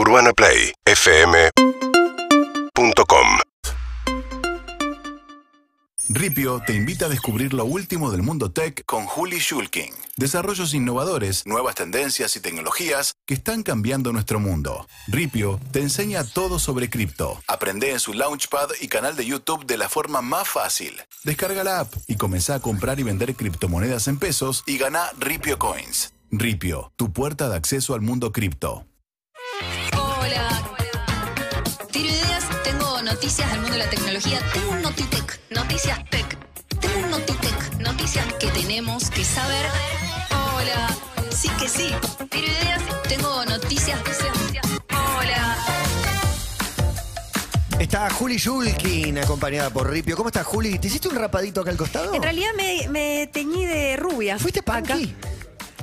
UrbanaPlayFM.com Ripio te invita a descubrir lo último del mundo tech con Juli Schulking. Desarrollos innovadores, nuevas tendencias y tecnologías que están cambiando nuestro mundo. Ripio te enseña todo sobre cripto. Aprende en su Launchpad y canal de YouTube de la forma más fácil. Descarga la app y comenzá a comprar y vender criptomonedas en pesos y gana Ripio Coins. Ripio, tu puerta de acceso al mundo cripto. Noticias del mundo de la tecnología. Tengo un Notitec, noticias tech. Tengo un Notitec, noticias que tenemos que saber. Hola. Sí que sí. Tiro ideas, tengo noticias. Hola. Está Juli Shulkin acompañada por Ripio. ¿Cómo estás, Juli? ¿Te hiciste un rapadito acá al costado? En realidad me, me teñí de rubia. ¿Fuiste punky?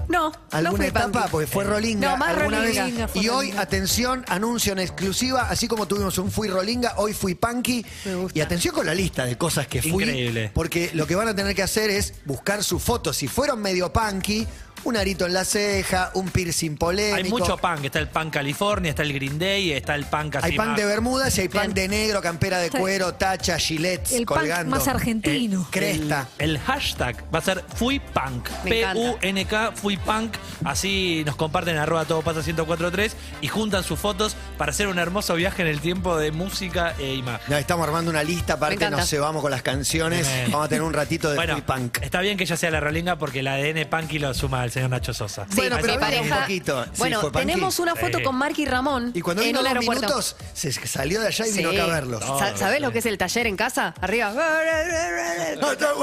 No, no ¿Alguna fui etapa? punky. Porque fue Rolinga No, más alguna Rolinga. vez. Fue Y hoy, Rolinga. atención, anuncio en exclusiva. Así como tuvimos un Fui Rolinga, hoy fui Punky. Me gusta. Y atención con la lista de cosas que fui. Increíble. Porque lo que van a tener que hacer es buscar sus fotos. Si fueron medio punky, un arito en la ceja, un piercing polémico. Hay mucho punk. Está el punk California, está el Green Day, está el punk así Hay más- de Bermudas y hay pan Bien. de negro, campera de cuero, tacha, gilets, El punk más argentino. Cresta. El hashtag va a ser Fui Punk. Me encanta. P-U-N-K, Fui Punk. Así nos comparten arroba todo pasa 1043 y juntan sus fotos para hacer un hermoso viaje en el tiempo de música e imagen. Ya estamos armando una lista, aparte nos cebamos con las canciones. Vamos a tener un ratito de Bueno, free punk. está bien que ella sea la rolinga porque el ADN punky lo suma el señor Nacho Sosa. Sí, Bueno, pero venga pareja. un poquito. Sí, bueno, tenemos una foto Sí. con Marky Ramón Y cuando en vino dos aeropuerto. minutos, se salió de allá y Sí. vino acá a verlos. Sa- ¿Sabés lo que es el taller en casa? Arriba.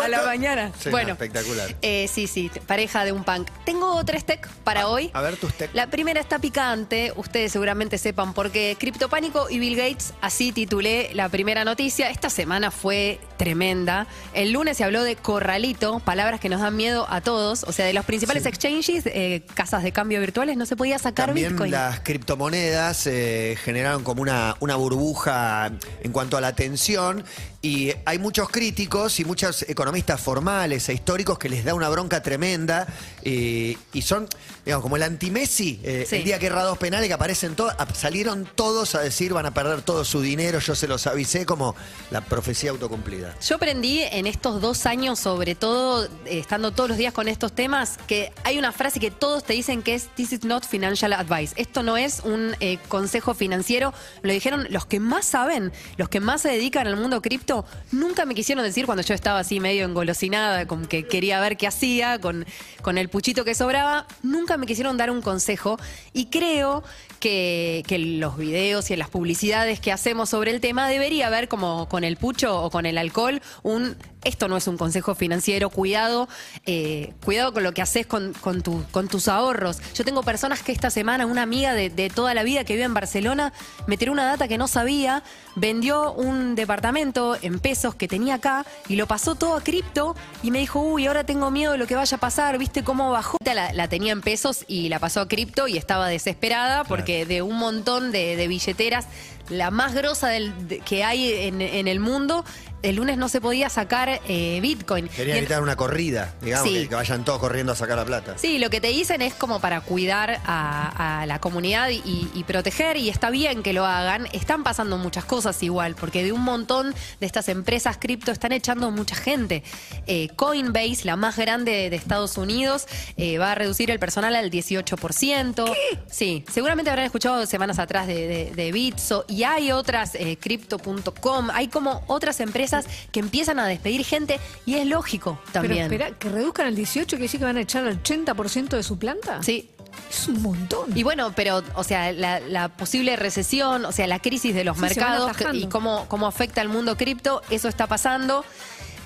A la mañana. Sí, no, bueno, espectacular. eh, sí, sí, pareja de un punk. Tengo tres tech para hoy. A ver tus tech. La primera está picante, ustedes seguramente sepan por qué. Criptopánico y Bill Gates, así titulé la primera noticia. Esta semana fue tremenda. El lunes se habló de corralito, palabras que nos dan miedo a todos. O sea, de los principales exchanges, eh, casas de cambio virtuales, no se podía sacar También Bitcoin. las criptomonedas eh, generaron como una, una burbuja en cuanto a la atención y hay muchos críticos y muchos economistas formales e históricos que les da una bronca tremenda eh, y son, digamos, como el anti-Messi, eh, Sí. el día que erra dos penales que aparecen todos, salieron todos a decir van a perder todo su dinero, yo se los avisé como la profecía autocumplida. Yo aprendí en estos dos años, sobre todo, eh, estando todos los días con estos temas, que hay una frase que todos te dicen que es This is not financial advice. Esto no es un eh, consejo financiero. Lo dijeron los que más saben, los que más se dedican al mundo cripto. Nunca me quisieron decir cuando yo estaba así medio engolosinada, con que quería ver qué hacía, con, con el puchito que sobraba. Nunca me quisieron dar un consejo. Y creo que, que los videos y en las publicidades que hacemos sobre el tema debería haber como con el pucho o con el alcohol un esto no es un consejo financiero, cuidado, eh, cuidado con lo que haces con, con, tu- con tus ahorros. Yo tengo personas que esta semana, una amiga de, de toda la vida que vive en Barcelona, me tiró una data que no sabía, vendió un departamento en pesos que tenía acá y lo pasó todo a cripto y me dijo, uy, ahora tengo miedo de lo que vaya a pasar, ¿viste cómo bajó? La, la tenía en pesos y la pasó a cripto y estaba desesperada porque de un montón de, de billeteras, la más grosa del, de- que hay en, en el mundo, el lunes no se podía sacar eh, Bitcoin. Querían evitar una corrida, digamos, Sí. que, que vayan todos corriendo a sacar la plata. Sí, lo que te dicen es como para cuidar a, a la comunidad y, y proteger, y está bien que lo hagan. Están pasando muchas cosas igual, porque de un montón de estas empresas cripto están echando mucha gente. Eh, Coinbase, la más grande de Estados Unidos, eh, va a reducir el personal al 18%. Sí, seguramente habrán escuchado semanas atrás de, de, de Bitso, y hay otras, crypto.com, hay como otras empresas que empiezan a despedir gente, y es lógico también. Pero espera, que reduzcan el 18, quiere decir que van a echar al 80% de su planta. Sí, Es un montón. Y bueno, pero, o sea, la, la posible recesión, o sea, la crisis de los Sí, mercados y cómo, cómo afecta al mundo cripto, eso está pasando.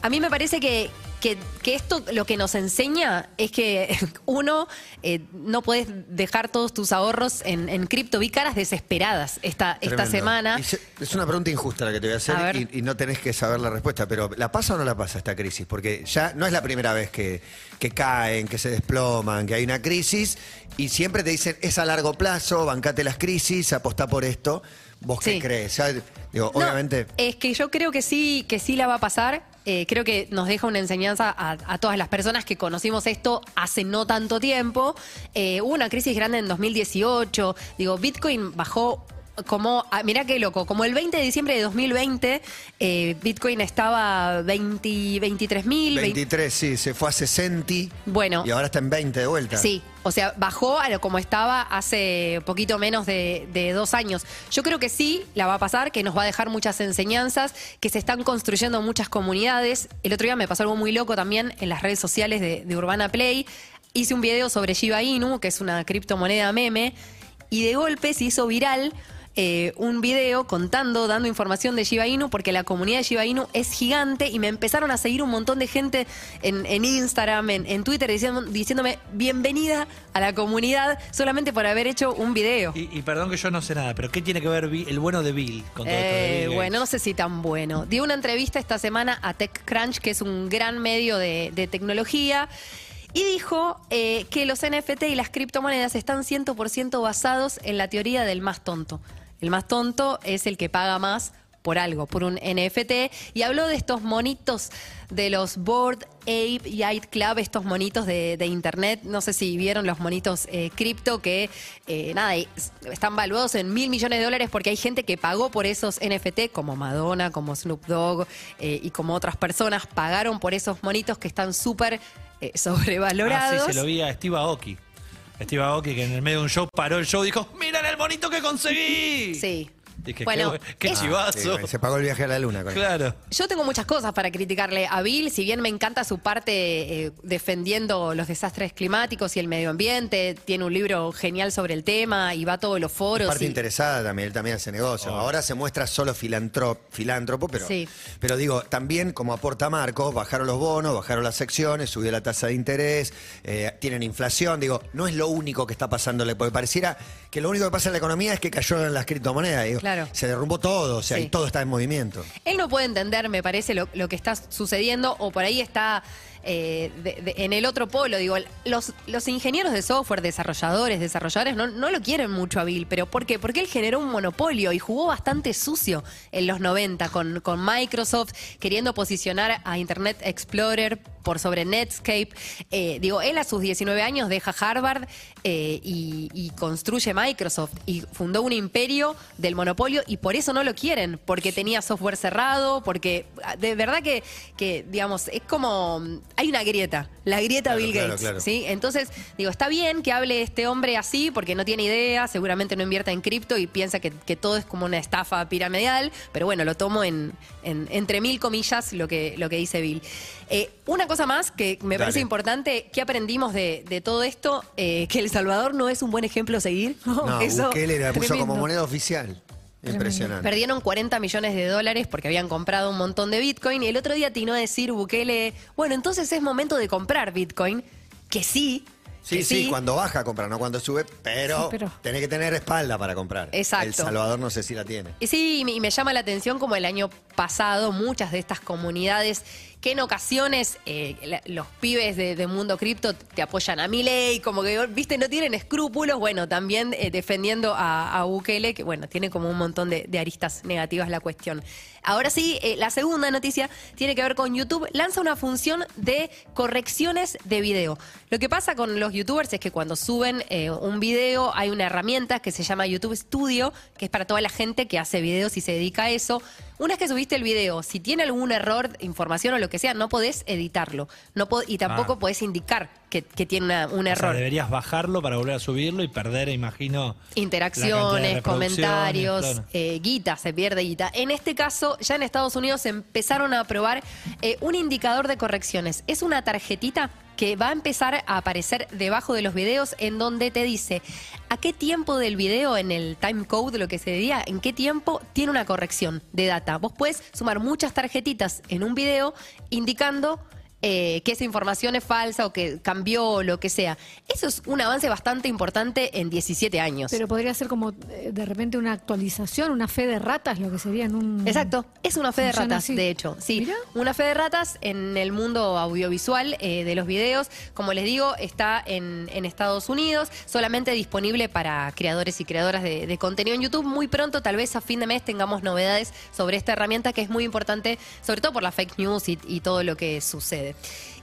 A mí me parece que, que, que esto lo que nos enseña es que, uno, eh, no puedes dejar todos tus ahorros en, en cripto. Vi caras desesperadas esta, esta semana. Se- es una pregunta injusta la que te voy a hacer A y, y no tenés que saber la respuesta, pero ¿la pasa o no la pasa esta crisis? Porque ya no es la primera vez que, que caen, que se desploman, que hay una crisis y siempre te dicen es a largo plazo, bancate las crisis, apostá por esto. ¿Vos Sí. qué crees? Ya, digo, No, obviamente. es que yo creo que sí, que sí la va a pasar. Eh, creo que nos deja una enseñanza a, todas las personas que conocimos esto hace no tanto tiempo. Eh, hubo una crisis grande en 2018. Digo, Bitcoin bajó como, ah, mirá qué loco, como el 20 de diciembre de 2020, eh, Bitcoin estaba 20, 23 mil. 23, sí, se fue a 60 Bueno. y ahora está en 20 de vuelta. Sí, o sea, bajó a lo como estaba hace poquito menos de, de dos años. Yo creo que sí, la va a pasar, que nos va a dejar muchas enseñanzas, que se están construyendo muchas comunidades. El otro día me pasó algo muy loco también en las redes sociales de, de Urbana Play. Hice un video sobre Shiba Inu, que es una criptomoneda meme, y de golpe se hizo viral eh, un video contando, dando información de Shiba Inu, porque la comunidad de Shiba Inu es gigante y me empezaron a seguir un montón de gente en, en Instagram, en, en Twitter, diciendo- diciéndome bienvenida a la comunidad solamente por haber hecho un video. Y, y perdón que yo no sé nada, pero ¿qué tiene que ver el bueno de Bill con todo esto de Eh, Bill bueno, no sé si tan bueno. Dio una entrevista esta semana a TechCrunch, que es un gran medio de, de tecnología, y dijo eh, que los NFT y las criptomonedas están 100% basados en la teoría del más tonto. El más tonto es el que paga más por algo, por un NFT, y habló de estos monitos de los Board Ape Yacht Club, estos monitos de, de internet, no sé si vieron los monitos eh, cripto que, eh, nada, están valuados en mil millones de dólares porque hay gente que pagó por esos NFT, como Madonna, como Snoop Dogg eh, y como otras personas, pagaron por esos monitos que están súper eh, sobrevalorados. Ah, sí, se lo vi a Steve Aoki. Steve Aoki que en el medio de un show paró el show y dijo, ¡miren el bonito que conseguí! Dije, Bueno, qué, qué es- Ah, chivazo. sí, se pagó el viaje a la luna. con claro. Yo tengo muchas cosas para criticarle a Bill, si bien me encanta su parte eh, defendiendo los desastres climáticos y el medio ambiente, tiene un libro genial sobre el tema y va a todos los foros. Parte y- interesada también, él también hace negocio. Ahora se muestra solo filantro- filántropo, pero, Sí. pero digo, también como aporta Marcos, bajaron los bonos, bajaron las secciones, subió la tasa de interés, eh, tienen inflación. Digo, no es lo único que está pasándole, porque pareciera que lo único que pasa en la economía es que cayó en las criptomonedas. Digo, Claro. Se derrumbó todo, o sea, Sí. y todo está en movimiento. Él no puede entender, me parece, lo, lo que está sucediendo, o por ahí está eh, en el otro polo. Digo, los, los ingenieros de software, desarrolladores, desarrolladores, no, no lo quieren mucho a Bill. ¿Pero por qué? Porque él generó un monopolio y jugó bastante sucio en los 90 con, con Microsoft, queriendo posicionar a Internet Explorer por sobre Netscape. Eh, digo, él a sus 19 años deja Harvard eh, y, y construye Microsoft y fundó un imperio del monopolio y por eso no lo quieren, porque tenía software cerrado, porque de verdad que, que digamos, es como, hay una grieta, la grieta Claro, Bill claro, Gates, claro. ¿sí? Entonces, digo, está bien que hable este hombre así, porque no tiene idea, seguramente no invierta en cripto y piensa que, que todo es como una estafa piramidal, pero bueno, lo tomo en, en- entre mil comillas lo que, lo que dice Bill. Eh, una cosa más que me Dale. parece importante, ¿qué aprendimos de, de todo esto? Eh, que El Salvador no es un buen ejemplo a seguir. No, Eso, Bukele la puso como moneda oficial. Impresionante. Perdieron 40 millones de dólares porque habían comprado un montón de Bitcoin y el otro día atinó a decir Bukele, bueno, entonces es momento de comprar Bitcoin, que sí. Sí, que sí, cuando baja compra, no cuando sube, pero, Sí, pero- tenés que tener espalda para comprar. Exacto. El Salvador no sé si la tiene. Y sí, y me, y me llama la atención como el año pasado muchas de estas comunidades que en ocasiones eh, los pibes de, Mundo Cripto te apoyan a mi ley, como que, viste, no tienen escrúpulos, bueno, también eh, defendiendo a, a Bukele, que bueno, tiene como un montón de, aristas negativas la cuestión. Ahora sí, eh, la segunda noticia tiene que ver con YouTube. Lanza una función de correcciones de video. Lo que pasa con los youtubers es que cuando suben un video hay una herramienta que se llama YouTube Studio, que es para toda la gente que hace videos y se dedica a eso. Una vez que subiste el video, si tiene algún error, información o lo que sea, no podés editarlo. No po- y tampoco Ah. podés indicar que, que tiene una- un O sea, error. deberías bajarlo para volver a subirlo y perder, imagino. Interacciones, comentarios, claro. eh, guita, se pierde guita. En este caso, ya en Estados Unidos empezaron a probar eh, un indicador de correcciones. Es una tarjetita que va a empezar a aparecer debajo de los videos en donde te dice a qué tiempo del video en el time code, lo que se diría, en qué tiempo tiene una corrección de data. Vos puedes sumar muchas tarjetitas en un video indicando eh, que esa información es falsa o que cambió o lo que sea. Eso es un avance bastante importante en 17 años. Pero podría ser como eh, de repente una actualización, una fe de ratas, lo que sería en un. Exacto, es una fe de ratas, así. de hecho. Sí, una fe de ratas en el mundo audiovisual eh, de los videos. Como les digo, está en, en Estados Unidos, solamente disponible para creadores y creadoras de, de contenido en YouTube. Muy pronto, tal vez a fin de mes, tengamos novedades sobre esta herramienta que es muy importante, sobre todo por la fake news y, y todo lo que sucede.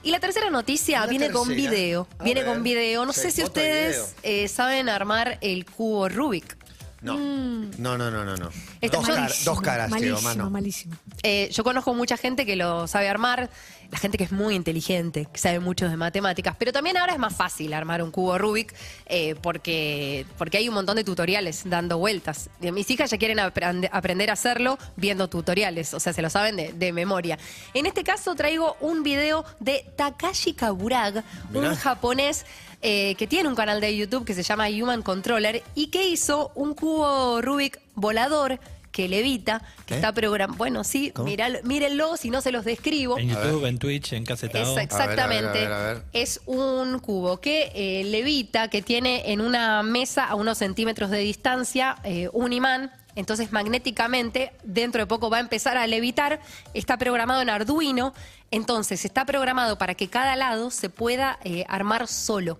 Y la tercera noticia La viene con video. A Viene ver. con video. No Sí, sé si ustedes eh, saben armar el cubo Rubik. No. no, no, no, no, no. Está- Dos, yo- car- dos caras, malísimo, mano. malísimo. Eh, yo conozco mucha gente que lo sabe armar, la gente que es muy inteligente, que sabe mucho de matemáticas, pero también ahora es más fácil armar un cubo Rubik eh, porque, porque hay un montón de tutoriales dando vueltas. Mis hijas ya quieren aprende- aprender a hacerlo viendo tutoriales, o sea, se lo saben de, de memoria. En este caso traigo un video de Takashi Kaburag, Mirá. un japonés eh, que tiene un canal de YouTube que se llama Human Controller y que hizo un cubo Rubik volador que levita, que ¿Qué? está programado. Bueno, sí, miralo- mírenlo, si no se los describo. En YouTube, en Twitch, en Casetado. Es exactamente. A ver, a ver, a ver, a ver. Es un cubo que eh, levita, que tiene en una mesa a unos centímetros de distancia eh, un imán. Entonces, magnéticamente, dentro de poco va a empezar a levitar. Está programado en Arduino. Entonces, está programado para que cada lado se pueda eh, armar solo.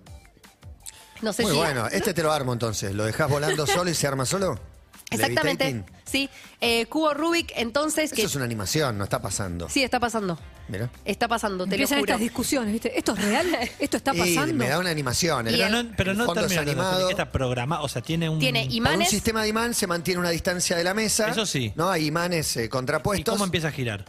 No sé Muy si. bueno. Este te lo armo entonces. ¿Lo dejas volando solo y se arma solo? Exactamente. Levitating. Sí. Eh, cubo Rubik, entonces. que Eso es una animación, no está pasando. Sí, está pasando. Mira. Está pasando, te lo Empiezan juro. estas discusiones, ¿viste? ¿Esto es real? ¿Esto está Y pasando? me da una animación. El- Pero no, pero el no fondo es animado. está programado, o sea, tiene un... Tiene Con un imanes. sistema de imán se mantiene una distancia de la mesa. Eso sí. No hay imanes eh, ¿Y contrapuestos. cómo empieza a girar?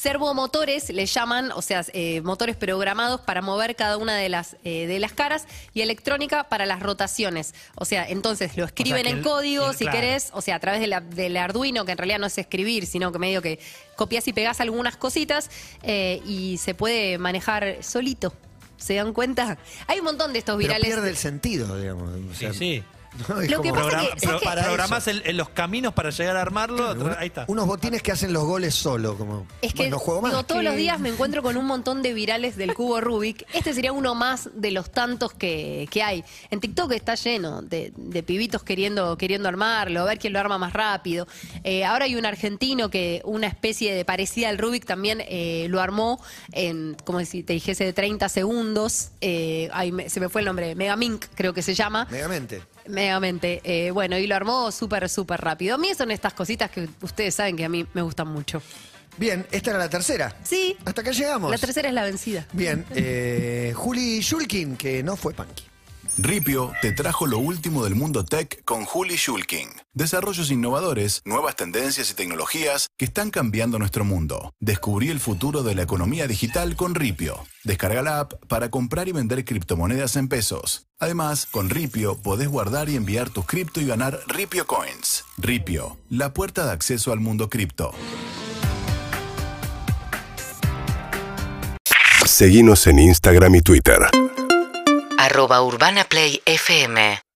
Servomotores le llaman, o sea, eh, motores programados para mover cada una de las, eh, de las caras y electrónica para las rotaciones. O sea, entonces lo escriben en el- código, el- si claro. querés, o sea, a través de la- del Arduino, que en realidad no es escribir, sino que medio que copias y pegas algunas cositas eh, y se puede manejar solito. ¿Se dan cuenta? Hay un montón de estos pero virales. pierde el sentido, digamos. O Sí, sí. ¿No? Es Lo que como- pasa Progra- que- ¿sabes pro- qué? programás el- el- los caminos para llegar a armarlo. Ahí está. Unos botines que hacen los goles solo, como. Es que bueno, no juego más. digo, todos los días me encuentro con un montón de virales del cubo Rubik. Este sería uno más de los tantos que, que hay. En TikTok está lleno de, de pibitos queriendo, queriendo armarlo, a ver quién lo arma más rápido. Eh, ahora hay un argentino que una especie de parecida al Rubik también eh, lo armó en, como si te dijese, de 30 segundos. Eh, ay, me- se me fue el nombre, Megamink creo que se llama. Megamente. Megamente. Eh, bueno, y lo armó súper, súper rápido. A mí son estas cositas que ustedes saben que a mí me gustan mucho. Bien, esta era la tercera. Sí. Hasta acá llegamos. La tercera es la vencida. Bien, eh, Juli Shulkin, que no fue Punky. Ripio te trajo lo último del mundo tech con Juli Shulkin. Desarrollos innovadores, nuevas tendencias y tecnologías que están cambiando nuestro mundo. Descubrí el futuro de la economía digital con Ripio. Descarga la app para comprar y vender criptomonedas en pesos. Además, con Ripio podés guardar y enviar tus cripto y ganar Ripio Coins. Ripio, la puerta de acceso al mundo cripto. Seguimos en Instagram y Twitter. Arroba Urbana Play FM